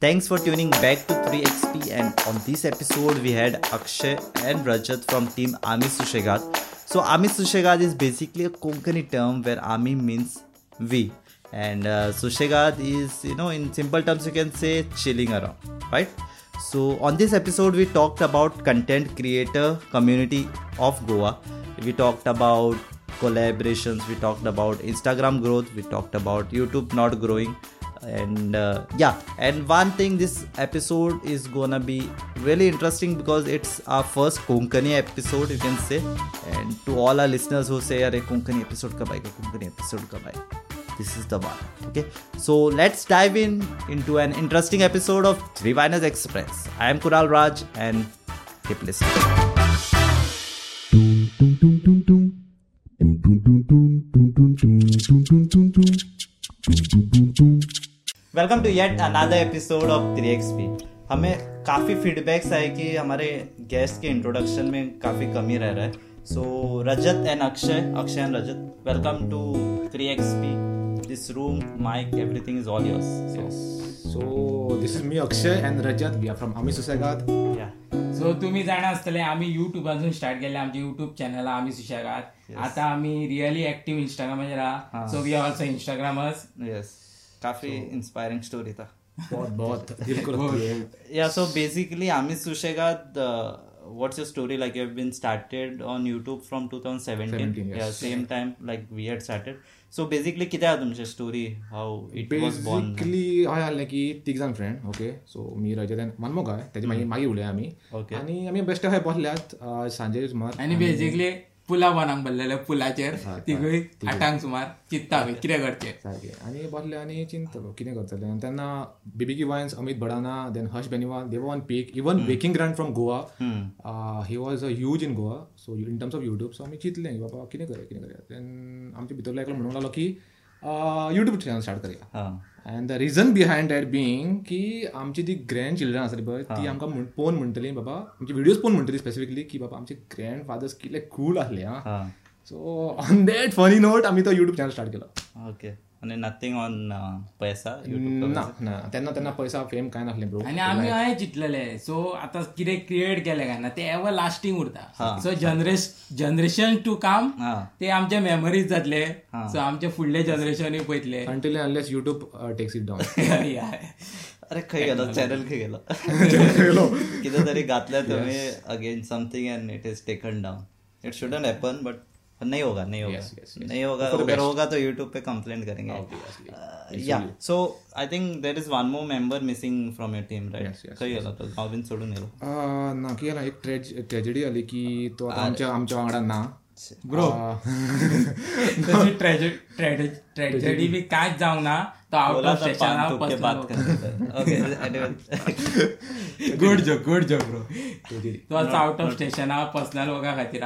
Thanks for tuning back to 3XP and on this episode we had Akshay and Rajat from team Ami Sushegat. So Ami Sushegat is basically a Konkani term where Ami means we and uh, Sushegat is you know in simple terms you can say chilling around right. So on this episode we talked about content creator community of Goa. We talked about collaborations, we talked about Instagram growth, we talked about YouTube not growing and uh, yeah and one thing this episode is gonna be really interesting because it's our first konkani episode you can say and to all our listeners who say are konkani episode kab aayega konkani episode kab this is the one okay so let's dive in into an interesting episode of three Viners express i am kural raj and keep listening welcome to yet another episode of three XP हमें काफ़ी feedbacks आए कि हमारे guest के introduction में काफ़ी कमी रह रहा है। So Rajat and Akshay Akshay and Rajat welcome to three XP this room mic everything is all yours So this is me Akshay and Rajat. We are from Ami Susagat. या so तुम्ही जाणा आसतले आम्ही युट्यूबासून start केले आमचे YouTube channel आम्ही सुशेगात आता आम्ही रिअली ऍक्टिव्ह इंस्टाग्रामाचेर आहा so we are also Instagrammers yes coffee inspiring story था। या सो बेसिकली आम्ही Sushegad what's your story like you been started on YouTube from two thousand seventeen same time like we had started so basically किती आहे तुमची story how it was बॉनिकली हय आले की तीग जण फ्रेंड ओके सो मी रजत मनमोगाय त्याची मागे उलय आम्ही। आणि आम्ही बेस्ट हाय बसल्यात सांजे आणि बेसिकली पुला बनाक भरलेले पुलाचेर तिगूय आठांक सुमार चित्ता आमी कितें करचें सारकें आनी बसले आनी चिंतलो कितें करतलें? आनी तेन्ना बीबीकी Vines Amit Bhadana then Harsh Beniwal they one peak even baking grand from Goa he was a huge in Goa so in terms of YouTube so आमी चिंतलें की बाबा कितें करूया कितें करूया? देन आमच्या भितरलो एकलो म्हणूंक लागलो की युट्यूब चॅनल स्टार्ट करूया. हां. And the reason behind that being की आमची ती ग्रँड चिल्ड्रन आसली पळय ती आमकां पळोवन म्हणटली बाबा आमची व्हिडियोज पळोवन म्हणटली स्पेसिफिकली की बाबा आमचे ग्रँड फादर्स कितले कूल आसले आं हां. So on that funny note आमी तो युट्यूब चॅनल स्टार्ट केलो. ओके आणि नथिंग ऑन पैसा ना ना. तेन्ना तेन्ना पैसा फेम कांय नासलें ब्रो आणि आम्ही हांवें चिंतलेले सो आता कितें क्रिएट केलें काय ना ते एवर लास्टिंग उरता. सो जनरेश जनरेशन टू काम हां. ते आमचे मेमरीज जातले. सो आमचे फुडले जनरेशनूय पळयतले until unless YouTube takes it down अरे खंय गेलो चॅनल खंय गेलो. कितें तरी घातल्या तुम्ही again something and it is taken down it shouldn't happen but नहीं होगा नहीं होगा। Yes, yes, yes. नहीं होगा अगर होगा तो यूट्यूब पे कंप्लेंट करेंगे। या so I think there is one more member missing from your team right खंय गेलो तो हांव बीन सोडून गेलो ना की एक ट्रेजेडी आली की तो आमच्या आमच्या वांगडा ना। ब्रो तशी ट्रॅजेडी बी कांयच जावंक ना तो out of station good joke good joke bro तो आतां आउट ऑफ स्टेशना पर्सनल वर्का खातीर।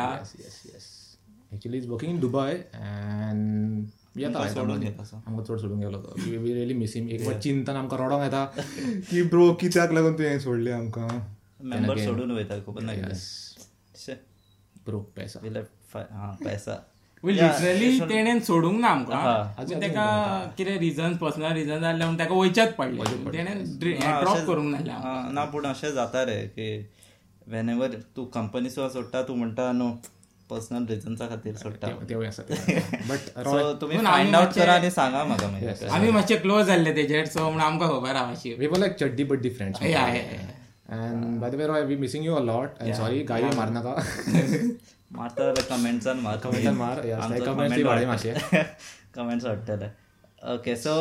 Actually is working in Dubai and येता सोडून. आमकां चड सोडून गेलो तो वी रियली मिस हिम एक चिंतन आमकां रडोंक येता की ब्रो कित्याक लागून तुवें सोडलें आमकां मेंबर सोडून वयता खबर ना ब्रो पैसा हा पैसा लिटरली तेणेन सोडूंक ना आमकां हा. पूण तेका कितें रिझन पर्सनल रिझन जाल्ले म्हणून तेका वयचेच पडले तेणेन ड्रॉप करूंक नासलें हा, ना पूण अशें जाता रे की वेन एवर तूं कंपनी सुद्दां सोडटा तूं म्हणटा न्हू पर्सनल रिजन्सा खातीर सोडटा. आसा बट सो तुमी फायंड आउट करा आनी सांगा म्हाका मागीर आमी मातशे क्लोज जाल्ले तेजेर सो म्हणून आमकां खबर आहा मातशी we were like chaddi buddy friends. And by the way Roy we missing you a lot and sorry गायो मार नाका. मारता जाल्यार कमेंट्सान मार. Comment मार, ती वाडय मातशे. Comments वाडटले okay so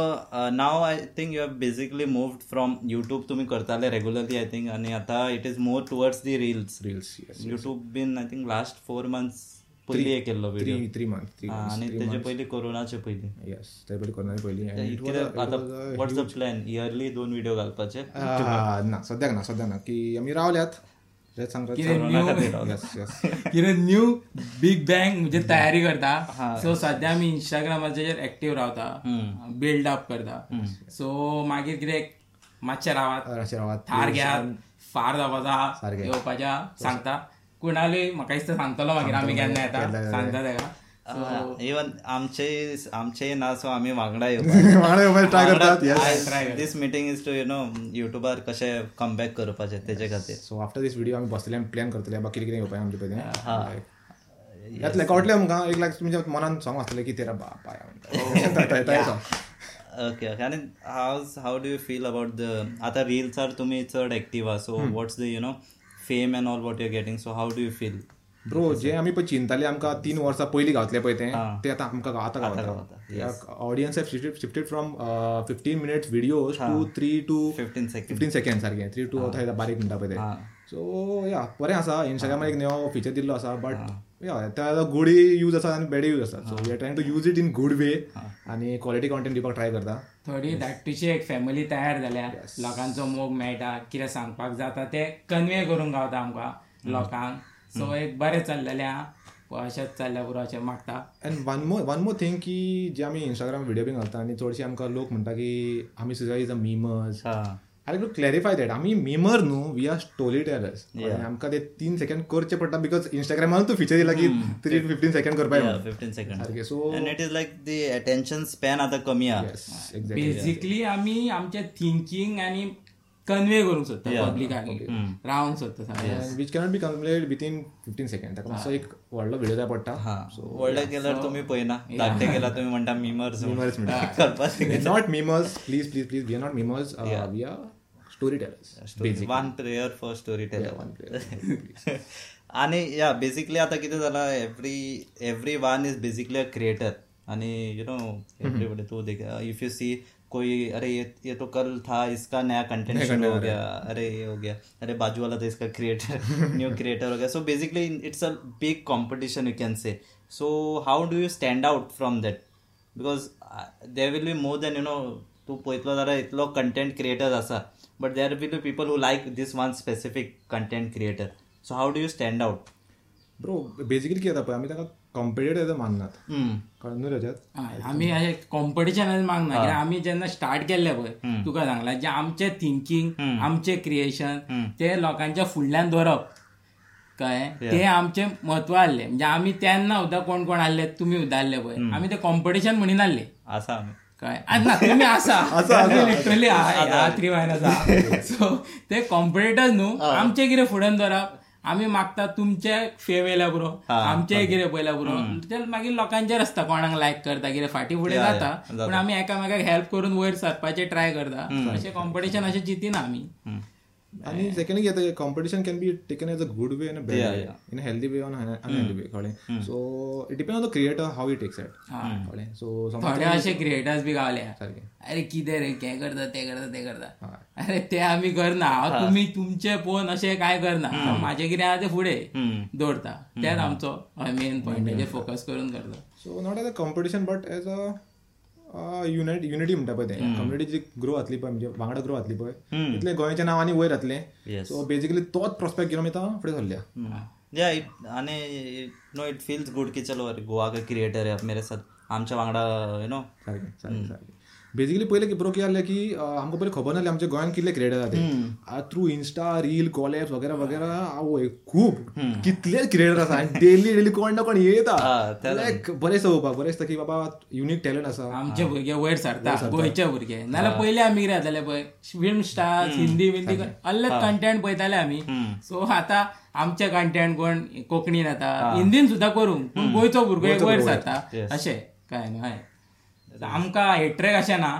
now I think you have basically moved from YouTube तुमी करताले रेग्युलरली आय थिंक आनी आतां it is more towards the reels reels YouTube been I think last four months पयली एक केल्लो व्हिडिओ थ्री मंथ आनी तेजे पयली कोरोनाचे पयली येस ते पयलीं कोरोना पयलीं कितें आतां वॉट्स द प्लॅन इयरली दोन व्हिडिओ घालपाचे. आ, ना सद्याक ना सद्याक ना की आमी रावल्यात कितें न्यू बीग बँग म्हणजे तयारी करता सो सध्या आमी इंस्टाग्रामाचेर एक्टिव्ह रावता बिल्ड अप करता. सो मागीर कितें मातशें रावात थार घेयात फार जावपाचा. येवपाच्या सांगता. कुणालय म्हाका दिसता सांगतलो मागीर आमी केन्ना येता सांगता तेका इवन आमचे आमचे ना सो आम्ही वांगडा वांगडा ट्राय करतात. This meeting is to you know युट्यूबार कशें कमबॅक करपाचें तेजे खातीर. सो आफ्टर दीस व्हिडिओ आमी बसतले प्लॅन करतले बाकी कितें येवपाय आमचे पळय यातले कळटले आमकां एक लायक तुमच्या मनान सॉंग आसतलें की तेरा बापाय ओके ओके आनी how how do you feel about the आतां रिल्सार तुमी चड एक्टीव आहा so what's the you know fame and all what you getting so how do you feel bro जे आमी पळय चिंताले आमकां तीन वर्सां पयलीं गावतले पळय ते. ते आतां आमकां आतां गावता audience have shifted shifted from fifteen minutes videos to three to fifteen second fifteen second सारखे. थ्री टू बारीक म्हणटा पळय ते. सो या बरें आसा. इंस्टाग्रामार एक नवो फिचर दिल्लो आसा बट या त्या गुडी यूज आसा आनी बॅड यूज आसा. So we are trying to use it in good way आनी क्वॉलिटी कॉन्टेंट दिवपाक ट्राय करता. थोडी धाकटीशी एक फॅमिली तयार जाल्या. लोकांचो मोग मेळटा कितें सांगपाक जाता ते कन्वे करूंक गावता आमकां लोकांक. सो एक बरें चल्लेलें आहा अशेंच चल्ल्या पुरो अशें मागता. And one more one more thing की जे आमी इंस्टाग्राम व्हिडिओ बीन घालता आनी चडशे आमकां लोक म्हणटा की आमी सुद्दां is a memers I to clarify that आमी मिमर न्हू वी आर स्टोरी टेलर्स आमकां ते तीन सेकंड करचे पडटा बिकॉज इंस्टाग्रामान तू फीचर दिला की थ्री फिफ्टीन सेकंड करपाक फिफ्टीन सेकंड सारकें so and it is like the attention span आतां कमी आहा. बेसिकली आमी आमचे थिंकींग आनी कन्वे करूंक सोदता पब्लिकाक रावंक सोदता which cannot be complete within fifteen second ताका मातसो एक व्हडलो व्हिडिओ जाय पडटा व्हडले केल्यार तुमी पळयना धाकटे केल्यार तुमी म्हणटा मिमर्स मिमर्स करपाक not memers please please please we are not memers we are story tellers one prayer for story teller आणि या बेसिकली आता कितें जाला every every one is basically a creator आणि यू नो एवरीबडी तू देख if you see कोई अरे ये ये तो कल था इसका नया कंटेंट शुरू हो गया। अरे ये हो गया। अरे बाजू वाला था इसका क्रिएटर न्यू क्रिएटर हो गया। So basically it's a big competition you can say so how do you stand out from that because there will be more than you know तू पळयतलो जाल्यार इतलो कंटेंट क्रिएटर्स आसा but there will be people who like this one specific content creator so how do you stand out bro basically कितें जाता पळय आमी ताका competitor माननात कळ्ळें न्हू रजत आमी अशें कॉम्पिटिशनच मागना कित्याक आमी जेन्ना स्टार्ट केल्ले पळय तुका सांगला जे आमचे थिंकींग आमचे क्रिएशन ते लोकांच्या फुडल्यान दवरप कळ्ळें ते आमचे म्हत्व आसले म्हणजे आमी तेन्ना सुद्दां कोण कोण आसले तुमी आसले पळय आमी ते कॉम्पिटिशन म्हणीन आसा काय? ना तुम्ही असा. लिटरली थ्री आसा सो ते कॉम्पिटेटर्स न्हू आमचे कितें फुडें धरप? आमी मागता तुमचे फेम येयल्या पुरो आमचे कितें पयल्या पुरो मागीर लोकांचेर आसता कोणाक लायक करता कितें फाटी फुडें जाता. पूण आमी एकामेकाक हेल्प करून वयर सरपाचे ट्राय करता. अशें कॉम्पिटिशन अशें जितीना आमी आणि सेकंड कितें competition can be taken as a good way in a bad way in healthy way on unhealthy way कळ्ळें so it depend on the creator how it takes it कळ्ळें सो थोडे असे क्रिएटर्स बी गावले अरे कितें रे हें करता तें करता तें करता. अरे ते आमी करना हांव तुमी तुमचे पळोवन अशें काय करना म्हाजें कितें आहा तें फुडें दवरता तेच आमचो मेन पॉयंट फोकस करून करता. So not as a competition but as a unity unity म्हणटा पळय ते. कम्युनिटी जी ग्रो जातली पळय म्हणजे वांगडा ग्रो जातली पळय तितले गोंयच्या नांवांनी वयर जातले सो बेसिकली तोच प्रोस्पेक्ट घेवन आमी फुडें सरल्या. या इट आनी नो इट फील्स गुड की चलो अरे गोवा का क्रिएटर मेरे साथ आमच्या वांगडा यू नो सारकें सारकें सारकें बेसिकली पयलें की ब्रो कितें जालें की आमकां पयलीं खबर नासलें आमच्या गोंयांत कितले क्रिएटर जाता ते थ्रू इन्स्टा रील कॉलेब्स वगैरे वगैरे आवय खूब कितले क्रिएटर आसा आनी डेली डेली कोण ना कोण येता लायक बरें चवपाक बरें दिसता की बाबा युनीक टॅलंट आसा आमचे भुरगे वयर सरता गोंयचे भुरगे. नाल्यार पयलीं आमी कितें जाताले पळय फिल्म स्टार्स हिंदी बिंदी असले कंटेंट पळयताले आमी सो आतां आमचे कंटेंट कोण कोंकणीन येता हिंदीन सुद्दां करूंक पूण गोंयचो भुरगो वयर सरता. अशें. काय न्हू हय. आमकां हेट्रेक अशें ना.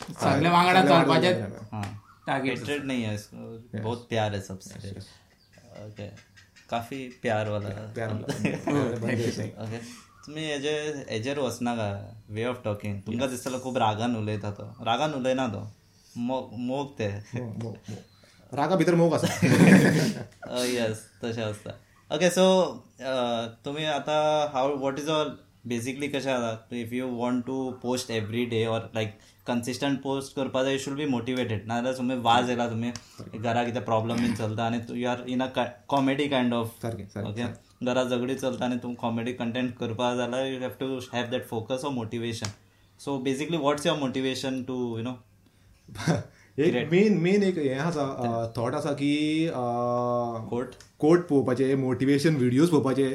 सगळे वांगडा चलपाचे टार्गेट हेट्रेड नहीं है. बहुत प्यार है सबसे. ओके. काफी प्यार वाला. प्यार ओके. तुमी हेजे हेजेर वचनाका वे ऑफ टॉकिंग तुमकां दिसतलो खूब रागान उलयता तो. रागान उलयना तो. मोग मोग ते. रागा भितर मोग आसा यस तशें आसता ओके सो तुमी आतां how what is all basically कशें जाता if you want to post every day or like consistent post करपा जाय यू शूड बी मोटिवेटेड नाजाल्यार तुमी वाज येयला तुमी घरा कितें प्रॉब्लम बीन चलता आनी you are in a comedy kind of okay घरा झगडी चलता आनी तूं कॉमेडी कंटेंट करपा जाल्यार you have to have that focus of motivation so basically what's your motivation to you know एक मेन मेन एक हें आसा थॉट आसा की कोट कोट पळोवपाचे मोटिवेशन व्हिडियोज पळोवपाचे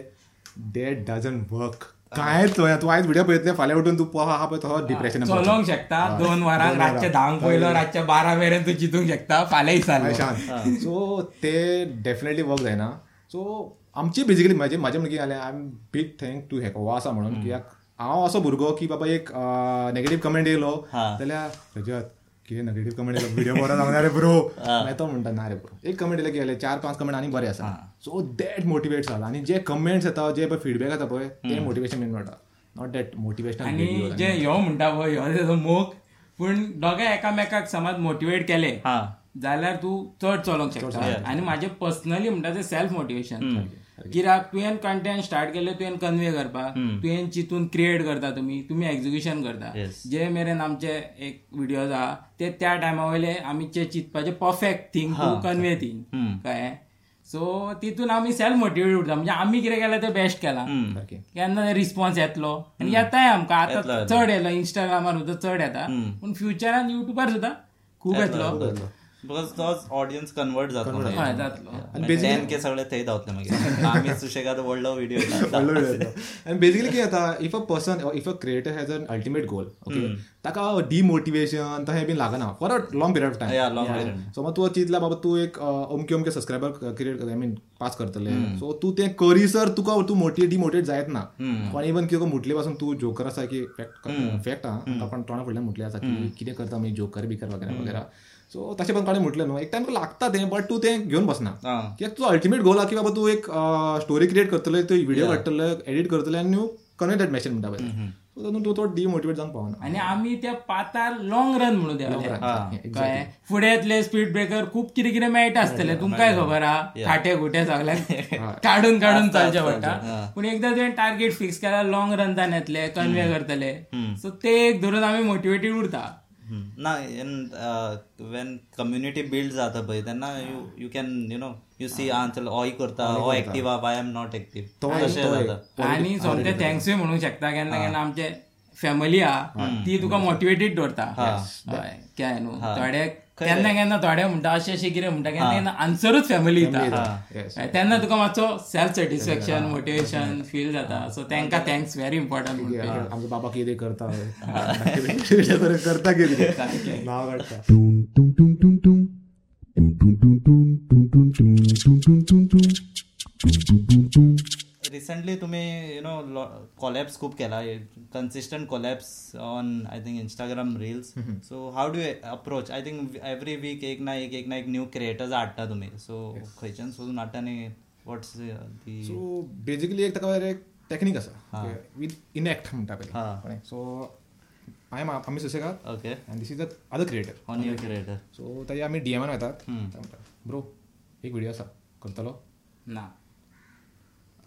दॅट डजंट वर्क कांयच चोया तूं? आयज व्हिडिओ पळयतले फाल्यां उठून तू पहा हा पळय तो डिप्रेशन चलोंक शकता. दोन वरांक रातचे धांक पयलो रातचे बारा मेरेन तू चितूंक शकता. फाल्यां दिसांनी सो ते डेफिनेटली वर्क जायना सो आमची बेजिकली म्हाजे म्हाजे म्हणून कितें जालें I am big thank to हेको आसा म्हणून कित्याक हांव असो भुरगो की बाबा एक नेगेटीव कमेंट येयलो हा. जाल्यार रजत कितें नेगेटीव कमेंट येयलो व्हिडिओ बरो जावना रे ब्रो मागीर तो म्हणटा ना रे ब्रो एक कमेंट येयले गेले चार पांच कमेंट आनी बरे आसा सो दॅट मोटिवेट्स आसा आनी जे कमेंट्स येता जे पळय फीडबॅक येता पळय ते मोटिवेशन मेन मेळटा नॉट दॅट मोटिवेशनल आनी जे ह्यो म्हणटा पळय ह्यो तेजो मोग पूण दोगांय एकामेकाक समज मोटिवेट केले. हा. जाल्यार तूं चड चलोंक शकता. आनी म्हाजें पर्सनली म्हणटा तें सेल्फ मोटिवेशन कित्याक तुवें कंटेंट स्टार्ट केलें तुवें कन्वे करपाक तुवें चिंतून क्रिएट करता तुमी तुमी एक्झिक्युशन करता. जे मेरेन आमचे एक व्हिडिओज आहा ते त्या टायमा वयले आमी जे चिंतपाचे perfect thing to convey thing कळ्ळें सो तितून आमी सेल्फ मोटिवेट उरता म्हणजे आमी कितें केलें तें बेस्ट केलां. केन्ना रिस्पॉन्स येतलो. आनी येताय आमकां. आतां चड येयलो इंस्टाग्रामार सुद्दां चड येता पूण फ्युचरान युट्यूबार सुद्दां खूब येतलो. बिकॉज तोच ऑडियन्स कन्वर्ट जातो जातलो टेन के सगळे थंय धावतले मागीर आमी सुशेगाद व्हडलो व्हिडिओ आनी बेजिकली कितें जाता if a person if a creator has an ultimate goal okay ताका डिमोटिवेशन तहें बीन लागना for a long period of time. So मग तू चिंतला बाबा तू एक अमके अमके subscriber create I mean pass करतले सो तू ते करिसर तुका तू मोटी डिमोटिवेट जायत ना. पण इवन कितें म्हटले पासून तू जोकर आसा की फॅक्ट फॅक्ट आहा आपण तोंडा फुडल्यान म्हटलें आसा की कितें करता जोकर बिकर वगैरे वगैरे. सो तशें पण कोणें म्हटलें न्हू एक टायम तुका लागता तें बट तू तें घेवन बसना हा. कित्याक तुजो अल्टिमेट गोल आहा की बाबा तू एक स्टोरी क्रिएट करतले तू व्हिडिओ काडटले एडिट करतले आनी यू कन्वे दॅट मॅसेज म्हणटा पळय सो तातूंत तूं तो डिमोटिवेट जावंक पावना आनी आमी त्या पातार लॉंग रन म्हणून देवले कळ्ळें फुडें येतले स्पीड ब्रेकर खूब कितें कितें मेळटा आसतलें तुमकांय खबर आहा खाटे खुटे सगळ्यांक काडून काडून चालचें पडटा पूण एकदां तुवें टार्गेट फिक्स केल्यार लॉंग रनतान येतले कन्वे करतले. सो ते एक धरून आमी मोटिवेटेड उरता. ना वेन कम्युनिटी बिल्ड जाता पळय तेन्ना you you can you know you see आ चल करता हो एक्टीव आहा आय एम नॉट एक्टीव तशें जाता. आनी सोमते थँक्सूय म्हणूंक शकता केन्ना केन्ना आमचे फॅमिली आहा ती तुका मोटिवेटेड दवरता हय काय न्हू थोडे केन्ना केन्ना थोडे म्हणटा अशें अशें कितें म्हणटा केन्ना केन्ना आन्सरूच फॅमिली दिता तेन्ना तुका मातसो सेल्फ सॅटिस्फॅक्शन मोटिवेशन फील जाता. सो तांकां थँक्स व्हेरी इम्पॉर्टंट आमचो बाबा कितें करता. करता कितें? नांव काडटा रिसेंटली तुम्ही यु नो कॉलॅब्स खूप केला. Consistent collabs on I think Instagram reels so how do approach I think every week एक ना एक एक ना एक न्यू क्रिएटर्स हाडटा तुम्ही. सो खंयच्यान सोदून हाडटा आनी वॉट्स दी सो बेजिकली एक ताका एक टॅक्नीक आसा विथ इनॅक्ट म्हणटा हा. पयलीं सो आय एम आमी सुसेगाद ओके आनी this is a other creator on your creator so ताजे आमी डीएमान म्हणटा ब्रो एक व्हिडिओ आसा करतलो. ना.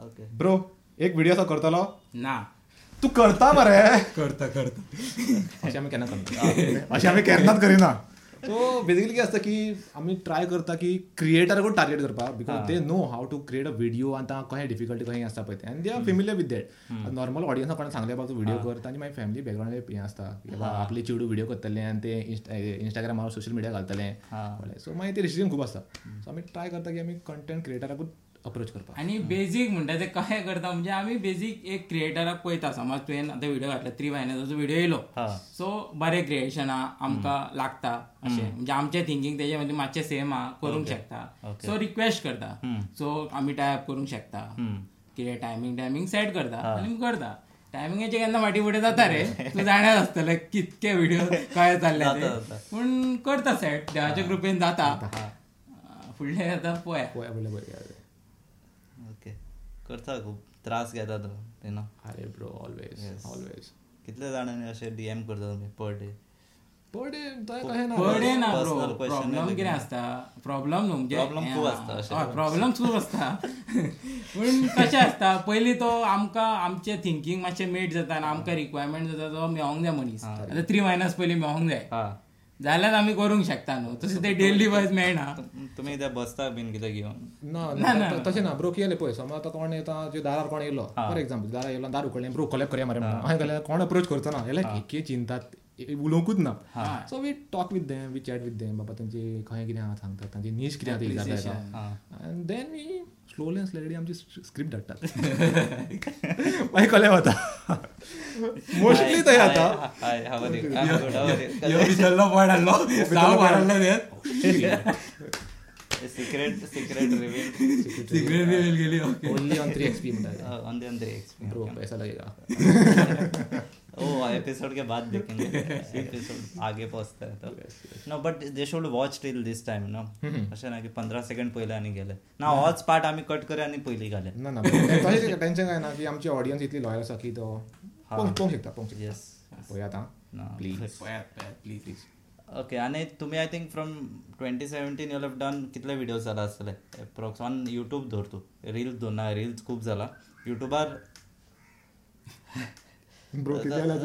ओके ब्रो एक व्हिडिओ आसा करतलो ना. तू करता मरे करता करता. अशें आमी केन्ना करना अशें आमी केन्नाच करिना सो बेजिकली कितें आसता की आमी ट्राय करता की क्रिएटराकूच टार्गेट करपाक because they know how to create a video आनी तांकां कशें डिफिकल्टी कशें आसता पळय तें आनी they are familiar with that normal ऑडियन्साक कोणें सांगलें बाबा तू व्हिडिओ कर आनी मागीर फॅमिली बॅकग्राउंड हें आसता की बाबा आपले चेडूं व्हिडिओ करतलें आनी ते इंस्टाग्रामार सोशल मिडिया घालतलें. सो मागीर ते रिस्ट्रिक्शन खूब आसता सो आमी ट्राय करता की आमी कंटेंट क्रिएटराकूच अप्रोच करपाक आणि बेजीक म्हणटा ते कशें करता म्हणजे आमी बेजीक एक क्रिएटराक पळयता. समज तुवें आतां व्हिडिओ घातला थ्री मायनसाचो व्हिडिओ येयलो सो बरें क्रिएशन आमकां लागता अशें. म्हणजे आमचें थिंकींग तेजे मध्ये मातशें सेम आहा करूंक शकता. सो रिक्वेस्ट करता. सो आमी टायप करूंक शकता. कितें टायमींग टायमींग सेट करता. आनी करता. टायमिंगाचे केन्ना फाटी फुडें जाता रे. तूं जाण्यार आसतलें कितके व्हिडिओ कळ्ळे चालले ते. पूण करता सेट देवाच्या कृपेन जाता. फुडलें आतां पळया पळय ओके करता खूप त्रास घेता तो यु नो अरे ब्रो ऑलवेज ऑलवेज कितले जाणांनी अशे डीएम करता तुम्ही पर डे पर डे ना बडे ना ब्रो प्रॉब्लेम कितें आसता प्रॉब्लेम न्हू म्हणजे खूब आसता अशें. प्रॉब्लेम खूब आसता पूण कशें आसता पयलीं तो आमकां आमचें थिंकींग मातशें मेट जाता आनी आमकां रिक्वायरमेंट जाता तो मेळोंक जाय मनीस. आतां थ्री मायनस पयलीं मेळोंक जाय. हा. जाल्यार आमी करूंक शकता न्हू? तशें ते डेली वायज मेळना. तुम्ही ते बसता बीन कितें घेवन ना ना त- तशें ना ब्रो कितें पळय. समज आतां कोण येता जे दारार कोण येयलो फॉर एक्झाम्पल दारार येयलो दार उकडलें ब्रो कलेक्ट करया मरे म्हणून. हांवें गेल्यार कोण अप्रोच करचो ना जाल्यार के चिंतात उलोवंकूच ना. So we talk with them we chat with them बाबा तांचे खंय कितें सांगतात तांची नीश कितें आहा. ती विचारता आनी देन वी स्लोली अँड स्लेडी आमची स्क्रिप्ट धाडटात मागीर कळ्ळें वता मोस्टली थंय आता hi how are you I am good how are ह्यो भितरलो पॉयंट आहलो जावं मारलो तें you secret secret reveal secret reveal गेली okay only on three XP म्हणटा on the other experience bro पैसा लगेगा ओ एपिसोड के बाद देखेंगे। एपिसोड आगे पहुंचता है तो। No but they should watch till this time no अशें ना की पंदरा सेकंड पयले आनी गेले। ना होच पार्ट आमी कट करे आनी पयलीं घाले ना ना तशें टेन्शन काय ना की आमची ऑडियन्स इतली लॉयल आसा की तो पळोवंक शकता शकता येस पळय आतां ना. प्लीज प्लीज प्लीज ओके आनी तुमी I think from twenty seventeen you have done कितले विडियोज जाला आसतले एप्रोक्स ऑन युट्यूब धर तूं रील्स दोन ना रील्स खूब जाला युट्यूबार जालें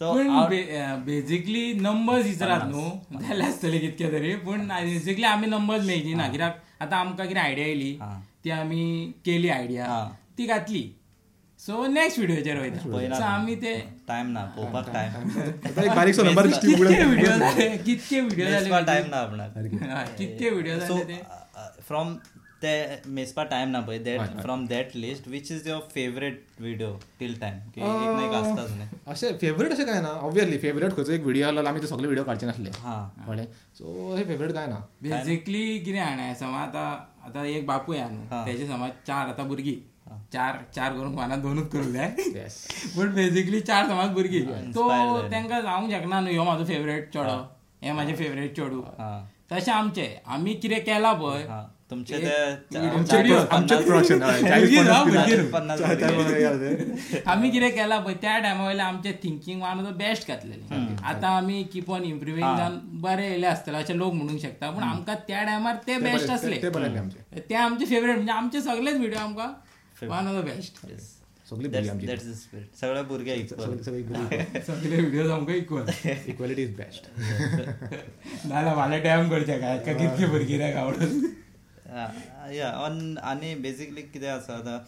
तें बेजिकली नंबर्स विचारात न्हू जाले आसतले कितके तरी पूण बेजिकली आमी नंबर्स मेळची ना कित्याक आतां आमकां कितें आयडिया येयली. ती आमी केली आयडिया. ती घातली. सो नेक्स्ट व्हिडिओचेर वयता सो आमी ते टायम ना पळोवपाक टायम बारीकसो नंबर कितके व्हिडिओ झाले? कितके व्हिडिओ झाले टायम ना आपणाक. कितके व्हिडिओ ते? फ्रॉम ते मेसपा टायम ना पळय that from that list which is your favourite video till time की एक आसताच न्ही. अशें फेवरेट अशें काय ना? ऑब्वियसली फेवरेट खंयचो एक व्हिडिओ आसलो आमी ते सगळे व्हिडिओ काडचे नासले. हा. कळ्ळें सो हे फेवरेट काय ना? बेसिकली कितें हाणें समज आतां आतां एक बापूय आहा न्हू तेजे समज चार आतां भुरगीं चार चार करून माना दोनूच करूंक जाय येस पूण बेसिकली चार समज भुरगीं तो. तांकां जावंक शकना न्हू ह्यो म्हाजो फेवरेट चेडो. हे. म्हाजे फेवरेट चेडू. हा. तशें आमचे. आमी कितें केलां पळय तुमचे एक ते video चार- video आमचेच पन्नास- प्रोडक्शन भुरगीं ना, भुरगीं न्हू. पन्नास त्या भुरगे. आमी कितें केलां पळय त्या टायमा वयले आमचे thinking one of the best घातलेलें आतां आमी कीप ऑन इम्प्रुवींग जावन बरें येयले आसतले अशें लोक म्हणूंक शकता पूण आमकां त्या टायमार ते बेस्ट आसले ते बरे आमचे. ते आमचे फेवरेट म्हणजे आमचे सगळेच व्हिडिओ आमकां वन ऑफ द बेस्ट सगळी भुरगीं. सगळे भुरगे इक्वल सगळी सगळी भुरगीं सगळे व्हिडिओ आमकां इक्वल इक्वॅलिटी इज बेस्ट नाल्यार मला टॅम करचे काय? का कितके भुरगीं रे आवडत या ऑन आनी बेसिकली कितें आसा आतां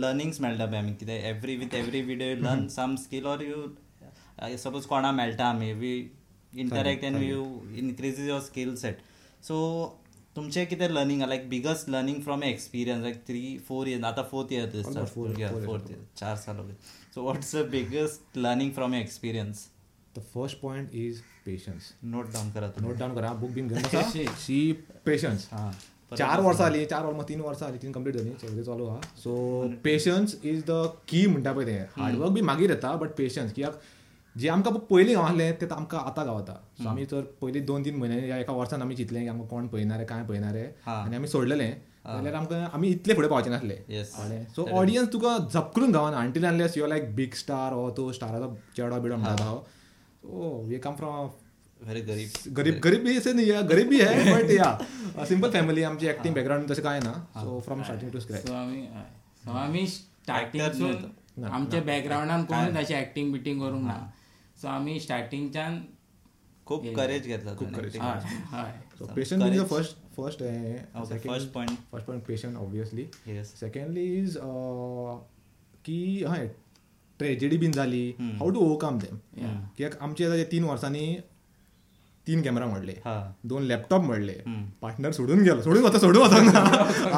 लर्निंग्स मेळटा पळय आमी कितें every with every video learn some skill or you suppose कोणा मेळटा आमी we interact and you increases your skill set so तुमचें कितें learning like biggest learning from experience like three four years आतां फोर्थ इयर. फोर्थ इयर चार साल so what's the biggest learning from experience the first point is patience note down करा note down करा. Book बीन घेऊन शी patience हां. चार वर्सां जाली चार वर्सां तीन वर्सां जाली तीन कंप्लीट जाली सगळें चालू आहा so patience is the key म्हणटा पळय तें हार्डवर्क बी मागीर येता बट पेशन्स कित्याक जे आमकां पयलीं गावलें तें आमकां आतां गावता सो आमी जर पयलीं दोन तीन म्हयने या एका वर्सान आमी चिंतलें की आमकां कोण पळयनारे काय पळयनारे हा. आनी आमी सोडलेलें. जाल्यार आमकां आमी इतले फुडें पावचे नासले. सो ऑडियन्स तुका झपकरून गावना युअर लायक बिग स्टार हो तो स्टाराचो चेडो बिडो म्हणटा so we come from very गरीब. गरीब गरीब भी ऐसे नहीं है गरीब भी है बट या सिंपल फॅमिली आमची ऍक्टिंग बॅकग्राऊंड तसं काय ना so from starting to scratch so आमी हय. सो आमी Actor स्टार्टिंगसून आमच्या बॅकग्राऊंडान कोण अशी ऍक्टिंग बिटिंग करूंक ना? सो आमी स्टार्टिंगच्यान खूप करेज घेतला खूप हय so patient is the first first first point. First point patient obviously yes secondly is की हय ट्रेजेडी बीन जाली. हाऊ टू ओवरकम देम कित्याक आमचे तीन वर्सांनी तीन कॅमेरा मोडले. दोन लॅपटॉप मोडले. पार्टनर सोडून गेलो. सोडून वता सोडून वचोंक ना.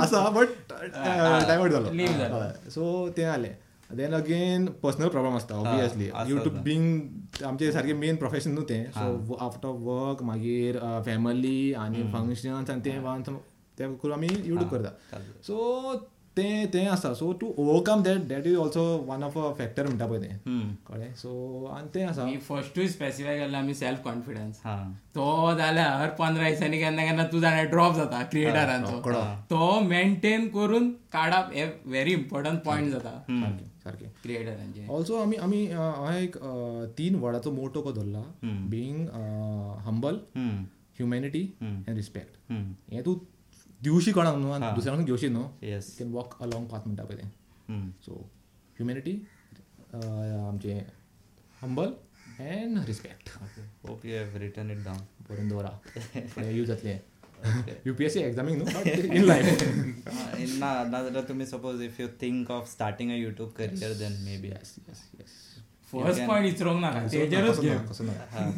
आसा बट डायवर्ट जालो सो ते जालें देन अगेन पर्सनल प्रॉब्लम आसता ऑब्वियसली आसता यू टू. बींग आमचे सारके मेन प्रोफेशन न्हू तें सो आफ्टर वर्क मागीर फॅमिली आनी फंक्शन्स आनी तें ते करून आमी युट्यूब करता. सो तें तें आसा so to overcome that that is also one of a factor म्हणटा पळय तें. कळ्ळें सो आनी तें आसा मी फर्स्टूय स्पेसिफाय केल्लो आमी सेल्फ कॉन्फिडन्स हा. तो जाल्यार पंदरा दिसांनी केन्ना केन्ना तू जाल्यार ड्रॉप जाता क्रिएटरांचो तो. मेंटेन करून काडप हे व्हेरी इम्पॉर्टंट पॉयंट जाता. सारकें सारकें क्रिएटरांचे ऑल्सो आमी आमी हांवें एक तीन वर्डाचो मोटो को धरला. Being humble. Humanity. And respect. हें तूं दिवशी कोणाक न्हू आनी दुसऱ्यांक घेवशी न्हू yes can walk along path म्हणटा पळय तें. सो ह्युमॅनिटी आमचें humble and respect hope you have return it down बरोवन दवरा. यूज जातलें. युपीएससी एग्जामीक न्हू? इन लायफ ना नाजाल्यार तुमी suppose if you think of starting a YouTube career then may be yes yes yes first point विचारूंक नाका. तेजेरूच गेम कसो ना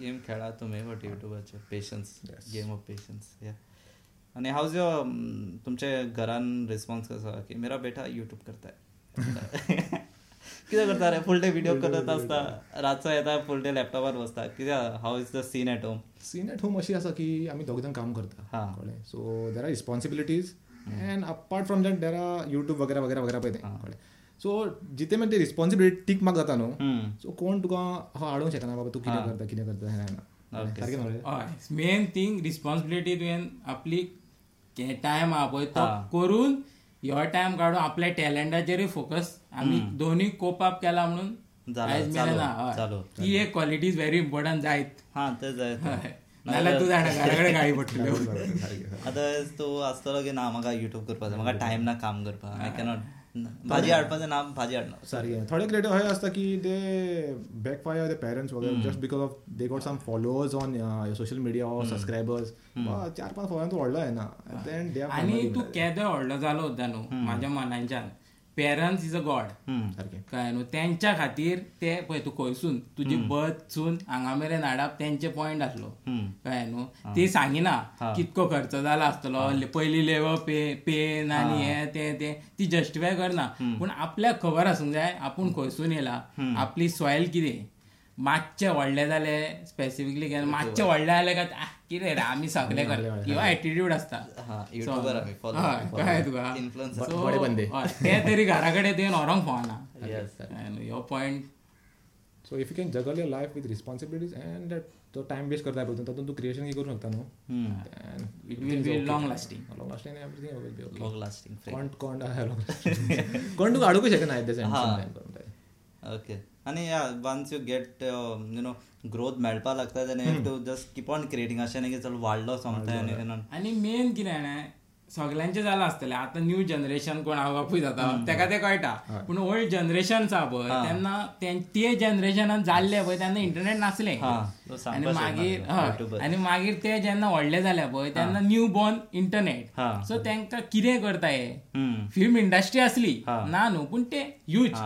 गेम खेळा तुम्ही बट युट्यूबाचे पेशन्स गेम ऑफ पेशन्स या आणि हाऊज युअर तुमच्या घरान रिस्पॉन्स कसो? की मेरा बेटा युट्यूब करताय कितें करता रे फूल डे व्हिडिओ करत आसता रातचो येता फूल डे लॅपटॉपार बसता. कित्याक how is the scene at home scene at home अशी आसा की आमी दोग जाण काम करता. हा. कळ्ळें so there are responsibilities and apart from that there are YouTube वगैरे वगैरे वगैरे पळय तें कळ्ळें सो जिथे मागीर ती रिस्पॉन्सिबिलिटी टीक मार्क जाता न्हू सो कोण तुका हो हाडूंक शकना बाबा तू कितें करता कितें करता हें मेन थिंग रिस्पॉन्सिबिलिटी तुवें आपली टायम आहा पळय तो करून ह्यो टायम काडून आपल्या टॅलंटाचेरूय फोकस आमी दोन्ही कोप अप केला म्हणून. हा. ती एक क्वालिटी इज व्हेरी इम्पॉर्टंट जायत. हां ते जाय हय. नाल्यार तूं जाणा घरा कडेन गाळी पडटल्यो सारकें आतां तूं आसतलो की ना म्हाका युट्यूब करपाक जाय म्हाका टायम ना काम करपाक आय कॅनॉट भाजी हाडपाचें ना भाजी हाडना सारकें थोडे क्रिएटिव अशें आसता की ते बॅक फायर द पेरेंट्स वगैरे just because of they got some followers on social media or subscribers चार पांच फॉलोअर तूं व्हडलो येना देन दे आनी तूं केदो व्हडलो जालो सुद्दां न्हू म्हाज्या मनाच्यान पेरंट्स इज अ गॉड कळ्ळें न्हू तेंच्या खातीर ते पळय तूं खंयसून तुजी बर्थसून हांगा मेरेन हाडप तेंचे पॉयंट आसलो. कळ्ळें न्हू? ती सांगिना कितको खर्च जाला आसतलो पयली लेव पे पेन आनी हे. ते ते ती जस्टिफाय करना. पूण आपल्याक खबर आसूंक जाय आपूण खंयसून येयला आपली सॉयल कितें? मातशें व्हडलें जालें स्पेसिफिकली मातशें व्हडलें जालें काय आह, कितें रे आमी सगळे करता. किंवा एटिट्यूड आसता हां कळ्ळें तुका? ते तरी घरा कडेन तुवें व्हरोंक फावना येस ह्यो point so if you can juggle your life with responsibilities and तो टायम वेस्ट करता पळय तातूंत तूं क्रिएशन करूंक शकता न्हू it will be long lasting long lasting everything will be okay long lasting कोण कोण कोण तुका हाडूंक शकना at the same time okay आनी या once you get you know growth मेळपा लागता then you to just keep on creating अशें न्ही की चल वाडलो नो आनी मेन कितें जाणा सगल्यांचें जालां आसतलें आतां न्यू जनरेशन कोण हांव बापूय जाता? तेका तें कळटा? पूण ओल्ड जनरेशन्स आहा पळय तेन्ना तें- जनरेशनान जाल्ले पळय तेन्ना इंटरनेट नासलें. आनी मागीर हय. आनी मागीर ते जेन्ना व्हडले जाले पळय तेन्ना न्यू बॉर्न इंटरनेट. सो तांकां कितें करता हे. फिल्म इंडस्ट्री आसली. ना न्हू पूण ते यूज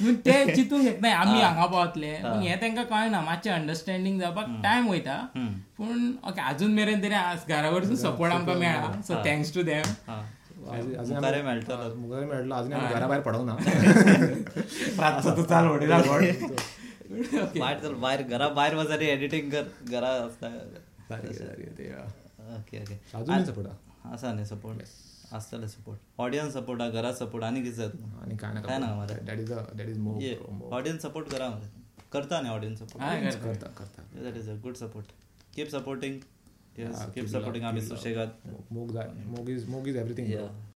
तूं एक्टर जातलो हय पूण ते चिंतूंक शकना आमी हांगा पावतले पूण हें तांकां कळना मातशें अंडरस्टँडींग जावपाक टायम वयता. पूण ओके अजून मेरेन तरी आज घरा कडसून सपोर्ट आमकां मेळ्ळा सो थँक्स टू देम मुखारे मेळटलो मुखार मेळटलो आमी घरा भायर पडोंक ना. रातचो तूं चाल उडयला भायर चल भायर घरा भायर वचरी एडिटींग कर. घरा आसता ओके ओके आसा न्ही सपोर्ट आसतले सपोर्ट ऑडियन्स सपोर्ट हा घरा सपोर्ट आनी कितें जाय तुका आनी कांय काय ना मरे that is that is audience support करा मरे करता न्ही ऑडियन्स सपोर्ट करता करता that is a good support keep supporting keep supporting आमी सुशेगाद मोग जाय मोग इज मोग इज एवरीथिंग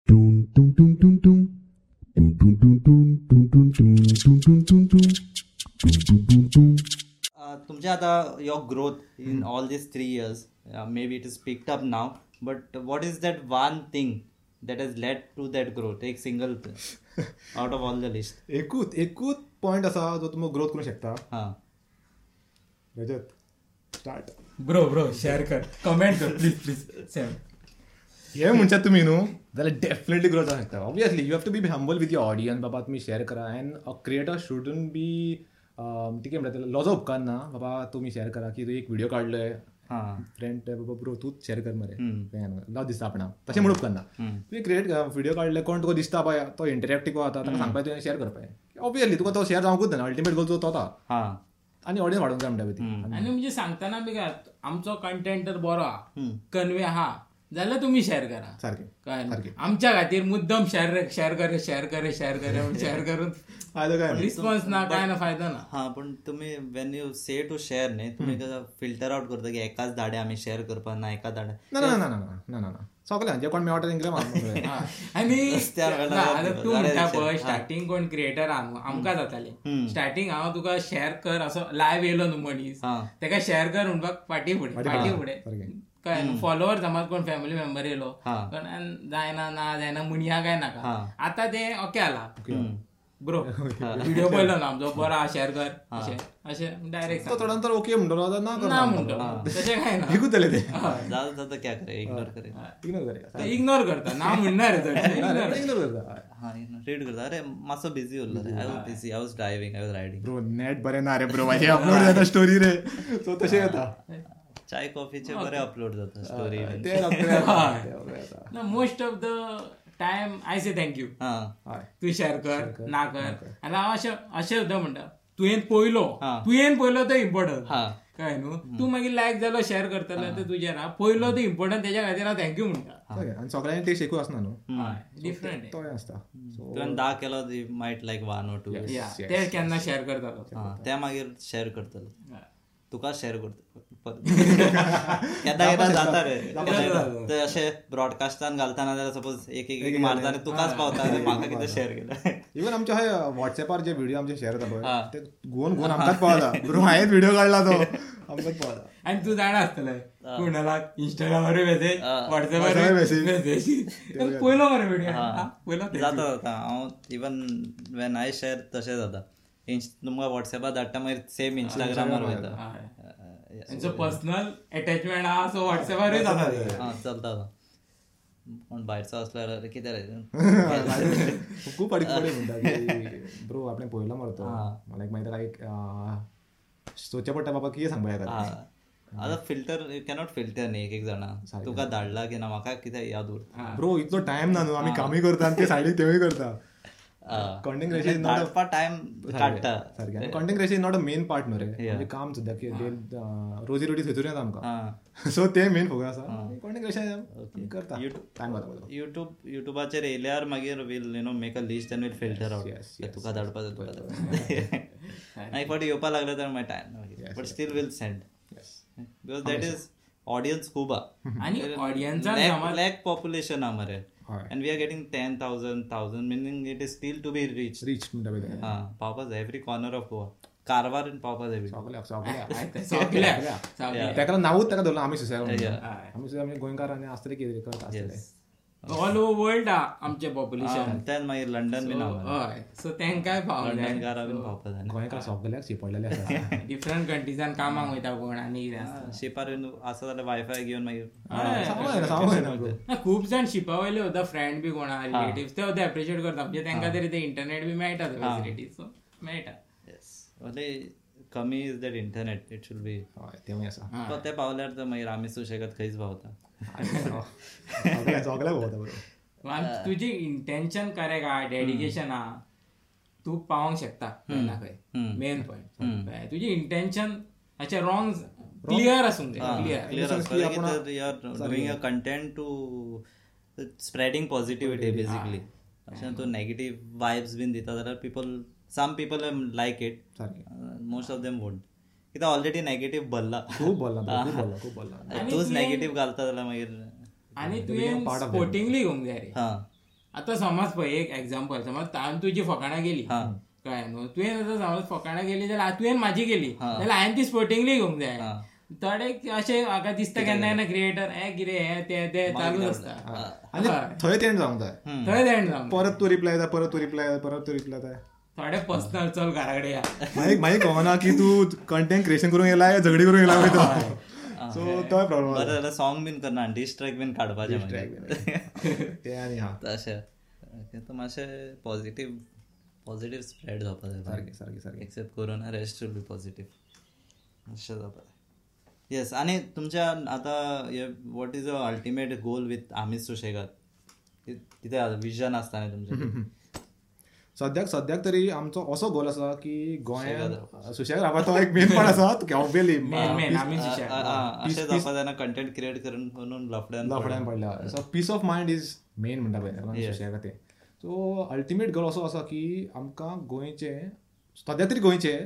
टूं टूं टूं टूं टूं तुमचे आतां यो growth in all this three years may be it is picked up now but what is that one thing that has led to that growth एक single out of all the list एकूच एकूच point आसा जो तुमी growth करूंक शकता. हां. Rajat start bro bro share कर. कमेंट कर प्लीज प्लीज सेम हे म्हणशात तुमी न्हू जाल्यार डेफिनेटली ग्रोथ जावंक शकता. Obviously you have to be humble with your audience बाबा तुमी शेअर करा. And a creator shouldn't be ठीक आहे म्हणटा लॉजो उपकारना बाबा तुम्ही शेअर करा की तू एक व्हिडिओ काढलोय. हां फ्रेंड बाबा ब्रो तूच शेअर कर मरे. लाव दिसता आपणा. तशें म्हणूप करना. तुवें क्रिएट व्हिडिओ काडले कोण तुका दिसता पळय तो इंटरॅक्टीव आता ताका सांगपाक तुवें शेअर करपाक ऑब्वियसली तुका तो शेअर जावंकूच ना. अल्टिमेट गोल तो हां. आनी ऑडियन्स वाडोवंक जाय म्हणटा ती आनी म्हणजे सांगतना बी काय आमचो कंटेंट तर बरो हा कन्वे हा. जाल्यार तुमी शेअर करा. सारकें कळ्ळें आमच्या खातीर मुद्दम शेअर शेअर कर शेअर कर शेअर कर शेअर करून फायदो काय रिस्पॉन्स ना काय ना फायदो ना. हा पूण तुमी when you say to share न्ही तुमी फिल्टर आउट करता की एकाच धाडे आमी शेअर करपा ना एकाच धाडे. ना ना ना जे कोण मेळटा आनी तूं पळय स्टार्टींग कोण क्रिएटर न्हू आमकां जातालें. स्टार्टींग हांव तुका शेअर कर असो लायव्ह येयलो न्हू मनीस. तेका शेअर कर म्हणपाक फाटी फुडें फाटी फुडें कळ्ळें फॉलोवर समज कोण? फॅमिली मेंबर येयलो हां. पण जायना ना जायना म्हणया काय नाका. हां. आतां ते ओके आला. ब्रो व्हिडिओ पळयलो ना आमचो बरो आहा शेअर कर अशें अशें डायरेक्ट तो थोड्या नंतर ओके म्हणटलो जाल्यार ना ना करना म्हणतो. तशें काय ना. एकूच जालें ते. जाता जाता क्या करे इग्नोर करे. इग्नोर करया ते इग्नोर करता. ना म्हणणार इग्नोर इग्नोर करता हां रीड करता. अरे मातसो बिझी उरलो रे I was busy I was driving I was riding bro net बरें ना रे ब्रो माझे अपलोड जाता स्टोरी रे. सो तशें जाता चाय कॉफीचे बरे अपलोड जातात स्टोरी. ना most of the time I say thank you हा. तू शेअर कर ना कर. आणि हांव अशें अशें सुद्दां म्हणटा तुवें पयलो. हा. तुवें पयलो तो इम्पॉर्टंट हा. काय न्हू तू मागीर लायक जालो शेअर करतलो ते तुजेर हा. पयलो तो इम्पॉर्टंट त्याच्या खातीर हांव थँक्यू म्हणटा ओके, आणि सगळ्यांनी ते शिकू असना न्हू डिफरंट तो आसता तुवें दा केलो मायट लायक वन और टू ते केन्ना शेअर करतालो ते मागीर शेअर करतलो हा. तुका शेअर करता केन्ना केन्ना जाता रे अशे ब्रॉडकास्टान घालतना जाल्यार सपोज एक एक एक मारता आनी तुकाच पावता आनी म्हाका कितें शेअर केलं. इवन आमचे हय व्हॉट्सॅपार जे व्हिडिओ आमचे शेअर जाता पळय ते गोवन गोवन आमकाच पावता ब्रो हांवें व्हिडिओ काडला तो. आमकाच पावता आणि तू जाणा आसतलें कोणाला? इंस्टाग्रामार मेसेज message. मेसेज पयलो मरे व्हिडिओ पयलो. जाता जाता हांव इवन वेन आय शेअर तशें जाता इंस्ट तुमकां व्हॉट्सॅपार धाडटा मागीर सेम इंस्टाग्रामार वयता. त्यांचो पर्सनल अटॅचमेंट आहा सो व्हॉट्सअपारूय जाता. हा चलता कोण भायरचो असल्यार कितें रे? म्हणटा की ब्रो आपण पयलो मरतो. मला एक माहिती काय एक सोच्या पडटा बाबा कितें सांगपा येता आतां फिल्टर कॅनॉट फिल्टर न्ही एक एक जाणां तुका धाडला की ना म्हाका कितें याद उरता ब्रो इतलो टाइम ना न्हू आमी कामी करता आणि ते सायडीक तेवूय करता. Not a- धाडपा टायम काडटा सारकें content creation not a main part न्हू रे म्हणजे काम सुद्दां की रोजी रोटी थंयसून येता आमकां. सो ते मेन फोकस आसा कॉन्टेंट क्रिएशन करता. YouTube- टायम वता युट्यूब युट्यूबाचेर येयल्यार मागीर will you know make a list and will filter out तुका धाडपा जाय तुका एक फावटी येवपा लागले तर मागीर time but still will send because that is audience खूब आणि लॅक समज लॅक पॉप्युलेशन हा मरे हय. And we are getting ten thousand thousand meaning it is still to be reach म्हणटा. हा पावपा जाय every corner of Goa Karwar पावपा जाय सगळ्याक सगळ्याक सगल्या तेका नांवूच तेका धरलो आमी सुसेग Yeah. आमी सुद्दां आमी गोंयकार आनी आसतले कितें करता आसतले ऑल ओव्हर वर्ल्ड हा आमचे पॉप्युलेशन त्यान मागीर लंडन बीन हा हय. सो तेंकाय लंडन पावले कारा बीन पावपा जाय गोंयकार सगळ्याक शिपडलेले आसा डिफरंट कंट्रीजान कामाक वयता कोण आनी कितें आसता शिपार बीन आसा जाल्यार वायफाय घेवन मागीर खूप जण शिपा वयले होता फ्रेंड बी कोणा रिलेटिव्ह ते होते अप्रिशिएट करता म्हणजे तांकां तरी ते इंटरनेट बी मेळटा फॅसिलिटी सो मेळटा येस ओन्ली कमी is that internet it should be हय तेवूय आसा तो ते पावल्यार तर मागीर आमी सुशेगाद खंयच भोंवता बरो आनी तुजी इंटेन्शन करेक्ट आहा डेडिकेशन आहा तू पावोंक शकता खंय ना खंय मेन पॉयंट तुजी इंटेन्शन अशें रॉंग क्लियर आसूंक जाय clear you are doing a content to spreading positivity basically अशें तूं नेगेटीव वायब्स बीन दिता जाल्यार people some people like it most of them won't कित्याक ऑलरेडी नेगेटीव भरला खूप बोलला खूप बोलला खूप बोलला. तूच नेगेटीव घालता जाल्यार मागीर आनी तुवें स्पोर्टिंगली घेवंक जाय रे. हा. आतां समज पळय एक एक्झाम्पल समज हांवें तुजी फकाणां गेली. कळ्ळें न्हू तुवें आतां समज फकाणां गेली जाल्यार तुवें म्हाजी गेली. जाल्यार हांवें ती स्पोर्टिंगली घेवंक जाय. थोडे अशें म्हाका दिसता केन्ना केन्ना क्रिएटर हे कितें हे ते ते चालूच आसता आनी थंय तेंड जावंक जाय. थंय एंड जावंक परत तू रिप्लाय येता परत तू रिप्लाय येता परत तू रिप्लाय येता थोडे पर्सनल चल घरा कडेन या. मागीर मागीर कळना की तू कंटेंट क्रिएशन करूंक येयला काय झगडी करूंक येयला वयता सो तो प्रॉब्लेम बरें जाल्यार सॉंग बीन करना डिस ट्रॅक बीन काडपाचें ते आनी हा. तशें. तें मातशें पॉझिटीव पॉझिटीव स्प्रेड जावपा जाय सारकें सारकें सारकें except corona rest should be positive अशें जावपा जाय येस आनी तुमच्या आतां what is a ultimate goal with आमी सुशेगाद कितें विजन आसता न्ही तुमचें सद्याक सद्याक तरी आमचो असो गोल आसा की गोंयांत सुशेग रावपा तो एक मेन पार्ट आसा ऑब्वियसली कंटेंट क्रिएट करून म्हणून लफड्यान लफड्यान पडल्या so peace of mind is main म्हणटा पळय सुशेगा ते. सो अल्टिमेट गोल असो आसा की आमकां गोंयचे सद्या तरी गोंयचे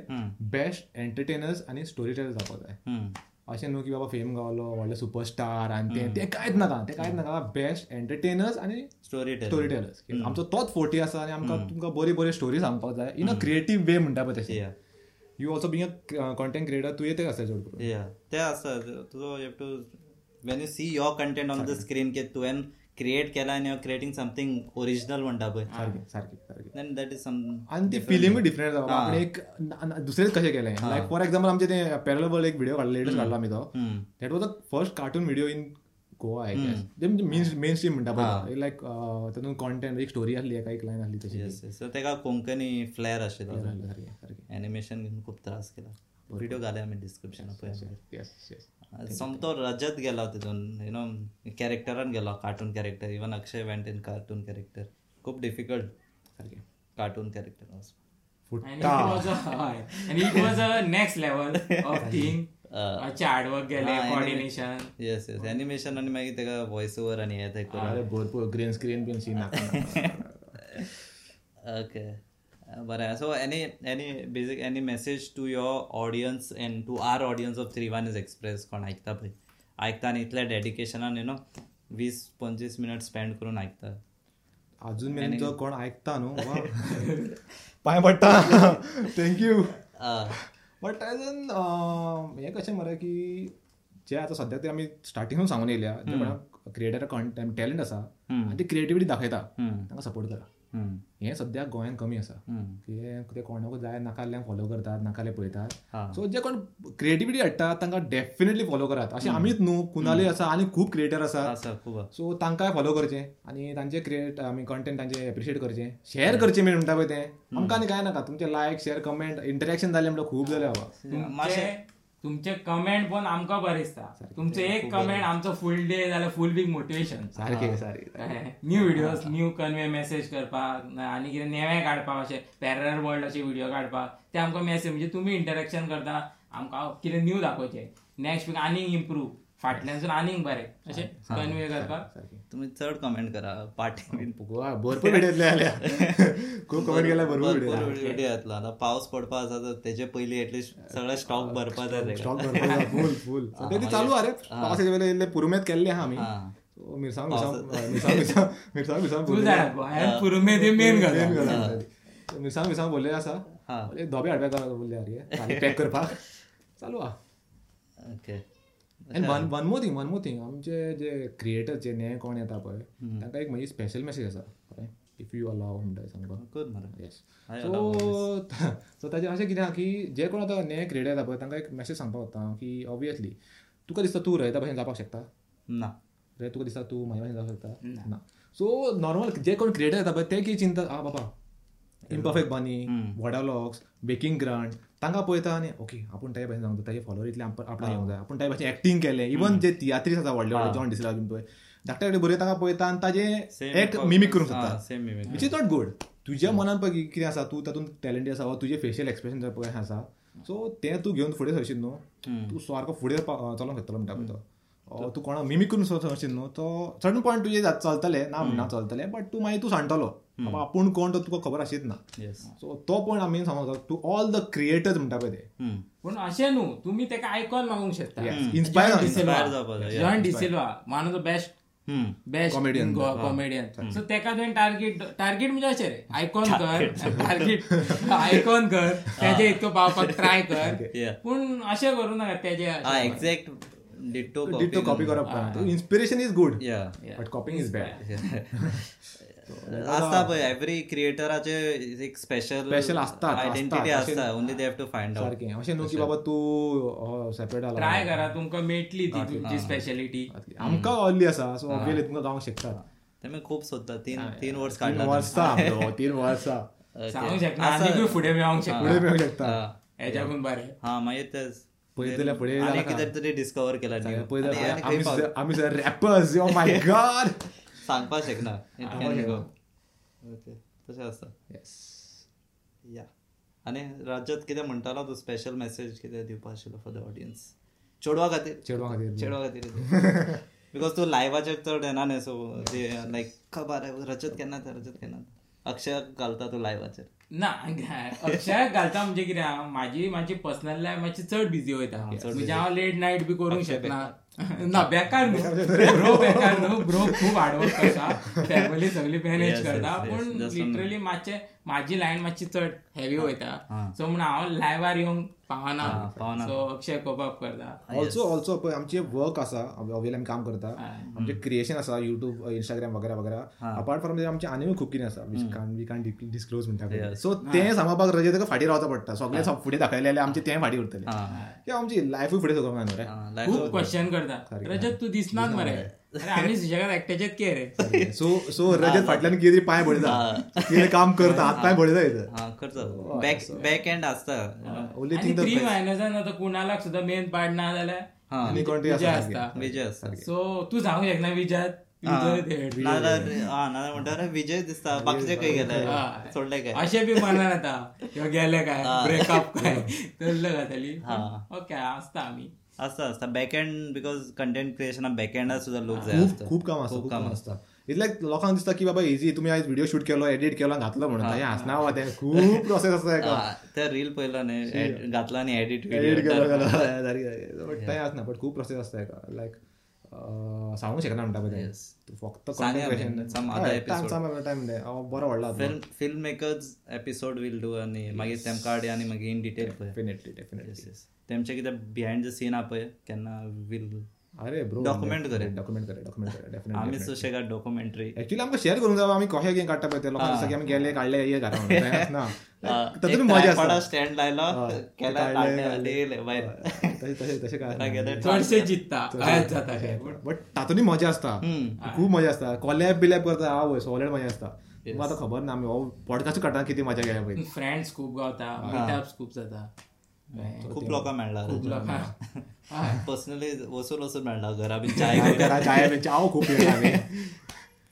बेस्ट एंटरटेनर्स आनी स्टोरी टेलर जावपा जाय. अशें न्हू की बाबा फेम गावलो व्हडले सुपरस्टार आनी ते ते कांयच नाका ते कांयच नाका बेस्ट एंटरटेनर्स आनी स्टोरी स्टोरी टेलर्स आमचो तोच फोर्टी आसा आनी आमकां तुमकां बरी बरी स्टोरी सांगपाक जाय. इन अ क्रिएटीव वे म्हणटा पळय तशें. Yeah also being a content creator तुवें ते आसता चड करून या ते आसता तुजो you too when you see your content on the screen की तुवें क्रिएट केला आनी क्रिएटिंग समथींग ओरिजिनल म्हणटा पळय सारकें सारकें सारकें देन दॅट इज सम आनी ती फिलिंगूय डिफरंट जाता आपण एक दुसरेंच कशें केलें? लायक फॉर एक्झाम्पल आमचे ते पॅरल एक व्हिडिओ काडला लेटस्ट काडला आमी तो. That was the first cartoon video in Goa I guess main mainstream म्हणटा पळय लायक तातूंत कॉन्टेंट एक स्टोरी आसली एका एक लायन आसली तशी. सो तेका कोंकणी फ्लॅर आशिल्लो सारकें सारकें एनिमेशन खूब त्रास केला. व्हिडिओ घाले आमी डिस्क्रिप्शन पळय येस येस समतो रजत गेलो तितून यु नो कॅरेक्टरान गेलो cartoon character even Akshay went in cartoon character खूप डिफिकल्ट सारकें कार्टून कॅरेक्टर of thing. मातशें हार्डवर्क गेले कॉर्डिनेशन येस येस एनिमेशन आनी मागीर तेका वॉयस ओवर आनी हे ते करून. अरे भरपूर green screen been seen okay बरें so any any basic any message to your audience and to our audience of three one is express कोण आयकता पळय आयकता आनी इतल्या डेडिकेशनान यू नो वीस पंचवीस मिनट स्पेंड करून आयकता अजून मेरेन जो कोण आयकता न्हू पांय पडटा थँक्यू बट एजन हें कशें मरे की जे आतां सद्या ते आमी स्टार्टिंगून सांगून येयल्या जे क्रिएटर कंटेंट टॅलंट आसा आनी ती क्रिएटिविटी दाखयता तांकां सपोर्ट करा. हें सद्याक गोंयांत कमी आसा. की ते कोणाकूय जाय नाकाल्यांक फॉलो करतात नाकाले पळयतात. सो जे कोण क्रिएटिविटी हाडटात तांकां डेफिनेटली फॉलो करात. अशें आमीच न्हू कुणालय आसा आनी खूब क्रिएटर आसा. सो तांकांय फॉलो करचें आनी तांचे क्रिएट आमी कंटेंट तांचे एप्रिशिएट करचें. शेअर करचें मेन म्हणटा पळय तें. आमकां आनी कांय नाका तुमचे लायक शेअर कमेंट इंटरेक्शन जालें म्हणल्यार खूब जालें बाबा. तुमचे कमेंट पण आमकां बरें दिसता तुमचे एक कमेंट आमचो फुल डे जाल्यार फुल वीक मोटिवेशन सारकें सारकें new videos new convey message करपाक आनी कितें नेवें काडपाक अशें पॅरल वर्ल्ड अशे व्हिडिओ काडपाक ते आमकां मेसेज म्हणजे तुमी इंटरेक्शन करता आमकां कितें न्यू दाखोवचें. नेक्स्ट वीक आनीक इम्प्रूव फाटल्यानसून आनीक बरें अशें कन्वे करपाक तुमी चड कमेंट करा पार्टी बीन गोवा भरपूर जाल्यार खूब कमेंट केल्या भरपूर येतलो आतां पावस पडपा आसा तर तेजे पयलीं एटलीस्ट सगळे स्टॉक भरपा जाय तेका. स्टॉक भरपूर फूल फूल सद्या ती चालू आरे पावसाचे इल्ले पुरुमेत केल्ले आहा आमी हा. मिरसांग मिरसांग मिरसांग मिरसांग मिरसांग मिरसांग तूं भरले जाणा गोंयांत पुरुमे ती मेन. मिरसांग मिरसांग आसा हा. धोबे हाडपाक बोलले आरे पॅक करपाक चालू आहा. ओके आनी one one more thing one more thing आमचे जे क्रिएटर जे नवे कोण येता पळय तांकां एक म्हजी स्पेशल मेसेज आसा कळ्ळें इफ यू अलाव म्हणटा मरे. येस सो सो ताजें अशें कितें आहा की जे कोण आतां नवे क्रिएटर येता पळय तांकां एक मेसेज सांगपाक वता की ऑब्वियसली तुका दिसता तूं रयता भशेन जावपाक शकता? ना. रे तुका दिसता तूं म्हाज्या भशेन जावपाक शकता? ना. सो नॉर्मल जे कोण क्रिएटर येता पळय ते कितें चिंता आ बाबा इम्परफेक्ट बानी व्हडा व्लॉग्स बेकिंग ग्रांड तांकां पळयता आनी ओके आपूण ताजे भशेन सांगता ताजे फॉलोवर इतले आपणाक येवंक जाय आपूण ताजे भशेन एक्टींग केलें. इवन जे तियात्रीस आसा व्हडले व्हडले जॉन डिसला बीन पळय धाकटे धाकटे बरे तांकां पळयता आनी ताजें एक मिमीक करूंक सोदता विच इज नॉट गुड तुज्या मनान पळय कितें आसा तूं तातूंत टॅलंटी आसा वा तुजें फेशियल एक्सप्रेशन पळय आसा सो तें तूं घेवन फुडें सरशीत न्हू तूं सारको फुडें चलोंक शकतलो म्हणटा पळय तो तूं कोणा मिमीक करून सरशीत न्हू तो सडन पॉयंट तुजें जात- चलतलें. ना म्हणना चलतलें बट तूं मागीर तू सांगतलो. बाबा आपूण कोण तो तुका खबर आशीत ना. सो तो पॉयंट आमी सांगूंक टू ऑल द क्रिएटर्स म्हणटा पळय ते. पूण अशें न्हू तुमी तेका आयकॉन मागूंक शकता. Inspire John D'Silva one of the best best Comedian. Comedian so तेका तुवें टार्गेट टार्गेट म्हणजे अशें रे. आयकॉन कर. टार्गेट आयकॉन कर. तेजे इतको पावपाक ट्राय कर. पूण अशें करूं नाका तेजे डिटो डिटो कॉपी करप inspiration is good yeah but copying is bad आसता पळय एव्हरी क्रिएटराचे एक स्पेशल Special असतात, आयडेंटिटी. आसता only they have to find out सारकें अशें न्हू की बाबा तूं सेपरेट आला. ट्राय करा तुमकां मेळटली ती तुमची स्पेशालिटी आमकां व्हडली आसा सो ऑब्वियसली तुमकां गावंक शकता तेमी खूब सोदता तीन तीन वर्स तीन काडला वर्सां तीन वर्सां सांगूंक शकना आनीकूय फुडें मेळोंक शकता फुडें मेळूंक शकता हेच्याकून बरें. हा मागीर तेच पळयत जाल्यार फुडें आनी जाला कितें तरी डिस्कवर केला आमी रॅपर्स ओ माय गॉड सांगपाक शकना. तशें आसता या आनी राज्यात कितें म्हणटालो तूं स्पेशल मेसेज कितें दिवपा आशिल्लो फॉर द ऑडियन्स चेडवा खातीर चेडवा खातीर चेडवा खातीर बिकॉज तूं लायव्हाचेर चड येना न्ही सो जे लायक खबर आहे रजत केन्ना रजत केन्ना. अक्षय घालता तूं लायव्हाचेर ना अक्षय घालता म्हणजे कितें म्हाजी म्हाजी पर्सनल लायफ मातशी चड बिजी वयता म्हणजे हांव लेट नायट बी करूंक शकना ना बेकार न्हू. ब्रो बेकार न्हू. ब्रो खूब हार्डवर्क करता. फॅमिली सगळी मॅनेज करता. पूण लिटरली मातशें म्हाजी लायन मातशी चड हेवी वयता सो म्हण हांव लायव्हार येवंक पावना पावना. सो अक्षय कोप अप करता. ऑल्सो ऑल्सो पळय आमचे वर्क आसा ऑब्वियसली आमी काम करता. आमचे क्रिएशन आसा युट्यूब इंस्टाग्राम वगैरे वगैरे. अपार्ट फ्रॉम आमचे आनी खूब कितें आसा वीच कान वी कान डिस्क्लोज म्हणटा सो तें सांगपाक रजे ताका फाटीं रावचा पडटा. सगळे सब फुडें दाखयले जाल्यार आमचे तें फाटीं उरतले. हा. किंवा आमची लायफूय फुडें सगळं न्हू रे हा, खूब क्वेश्चन करता. रजत तू दिसनात मरे अरे आम्ही सुशेगाद एकट्याचेच के रे? सो सो रजत फाटल्यान कितें तरी पांय भरता कितें काम करता हात पांय हा करतो बॅक बॅक एंड असता. ओन्ली थिंग थ्री मायनसान आता कुणालाक सुद्धा मेन पार्ट ना जाल्यार हा. विजय आसा असता. विजय असता. सो तू सांगू शकना विजयात? हा. म्हणटा विजय दिसता बाकीचे खंय गेले हा. सोडले काय? अशे बी मनान आता किंवा गेले काय? ब्रेकअप काय? तसलं घातली ओके असता आम्ही. असता असता. बॅक एंड बिकॉज कंटेंट क्रिएशना बॅक एंडात सुद्धा लोक जाय खूप काम असतं खूप काम असतं. इट्स लायक लोकांक दिसता की बाबा इझी तुम्ही आज व्हिडिओ शूट केलो एडिट केलो घातलो म्हणून. हे. हसना वा ते खूप प्रोसेस असता हेका ते रील पयला न्ही घातला आणि एडिट एडिट केलो बट टाइम असना बट खूप प्रोसेस असता हेका लायक सांगू शकना म्हणटा पळय फक्त बरो व्हडला film film makers episode will do आणि मागीर तेमकां हाडया आणि मागीर इन डिटेल पळय डेफिनेटली डेफिनेटली. तेमचे कितें बिहायंड द सीन हा पळय केन्ना विल अरे ब्रो Document करे. डॉक्युमेंट करे डॉक्युमेंट करे डेफिनेटली आमी सुशेगाद डॉक्युमेंटरी ऍक्च्युली आमकां शेअर करून जावं आमी कशें कितें काडटा पळय ते लोकांक की आमी गेले काडले ये घरा ना. तातूंत मजा आसता स्टँड लायलो केला काडले, भायर तशें तशें काय. चडशे जित्ता कायच जाता काय बट तातूंत मजा असता. खूप मजा असता. कॉलॅब बिलॅब करता हांव वय सॉलिड मजा असता. तुमकां आतां खबर ना आमी हो पॉडकास्ट काडटा किती मजा घ्या पळय फ्रेंड्स खूप गावता मिटअप्स खूप जाता. खूप लोकां मेळ्ळा खूप लोकांक हय. पर्सनली वचून वचून मेळ्ळा घरा बीन चाय घरा चाय हांव खूप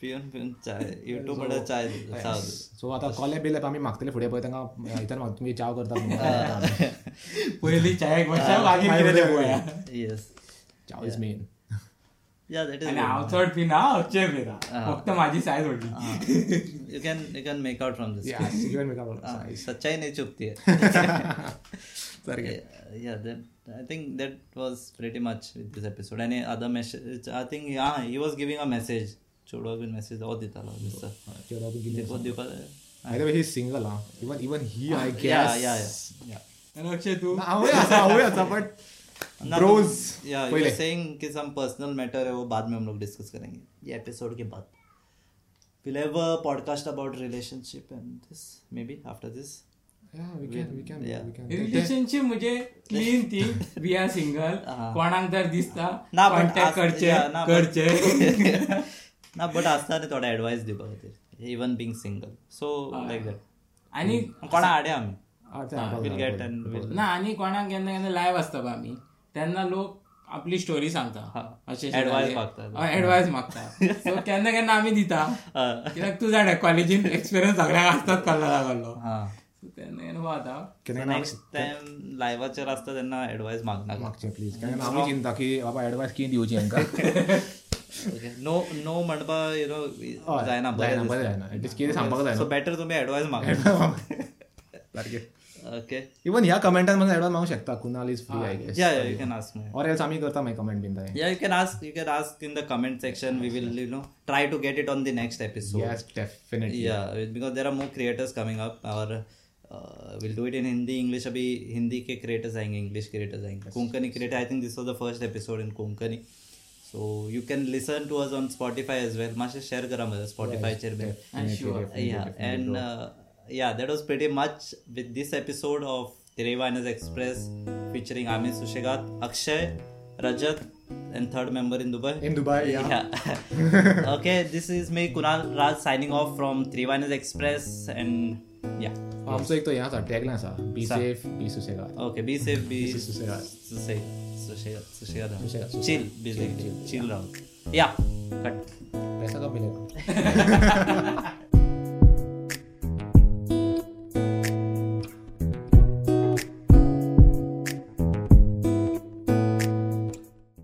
पिवन पिवन चाय. युट्यूब म्हणल्यार चाय सो आतां कॉलॅब बिलॅब आमी मागतले फुडें पळय तांकां इतर माग तुमी चाव करता पयली चायेक. येस चाव इज मेन हांव चड पिना हरचे पिना फक्त माझी सायज व्हडली you can you can make out from this सच्चाई नहीं चुपती वो बाद में हम लोग डिस्कस करेंगे। ये एपिसोड के बाद। Podcast about relationship and this may be after this relationship म्हणजे clean thing we are single कोणाक जर दिसता ना, but कॉन्टॅक्ट as- करचे ना, करचे. ना बट आसता न्ही थोडे एडवायस दिवपा खातीर even being single so like that आणि कोणा हाडया आमी ते विल गेट ना आणि कोणाक केन्ना केन्ना लायव्ह असता पळय आमी तेन्ना लोक आपली स्टोरी सांगता अशे Advice मागतात. ऍडवायस मागता सो केन्ना केन्ना आमी दिता. कित्याक तू जाणा कॉलेजीन एक्सपिरियन्स सगळ्याक आसतात कल्ला लागलो. हां नेक्स्ट लायव्हाचेर आसता तेन्ना एडवायस मागनाका मागचे प्लीज कारण आमी चिंता की बाबा कितें दिवची हांकां नो नो म्हणपा यु नो जायना बरें जायना एटलीस्ट कितें सांगपाक सो बेटर तुमी एडवायस मागा. सारकें ओके इवन ह्या कमेंटान मला एडवायस मागू शकता. Kunal is free I guess या you can ask me or else आमी करता मागीर कमेंट बीन ताय Yeah, you can ask. You can ask in the comment section. We will, you know, try to get it on the next episode. Yes definitely Yeah, because there are more creators coming up. और will do it in Hindi English अभी हिंदी के creators आएँगे English creators आएँगे. Konkani creator I think this was the first episode in Konkani so you can listen to us on Spotify as well मातशें share करा मैं. स्पॉटीफायचेर बी yeah and yeah that was pretty much with this episode of तिरेवानस express featuring Aamir सुशेगात Akshay Rajat and third member in Dubai in Dubai yeah. yeah. okay, this is me Kunal Raj signing off from Trivanas Express yeah. आमचो एक तो हे आसा tagline आसा be safe be Sushegad Okay, be safe, be Sushegad Sushegat, Sushegat, Sushegat. Sushegat, Chill, basically, chill round. Yeah, cut. पैसा कब मिलेगा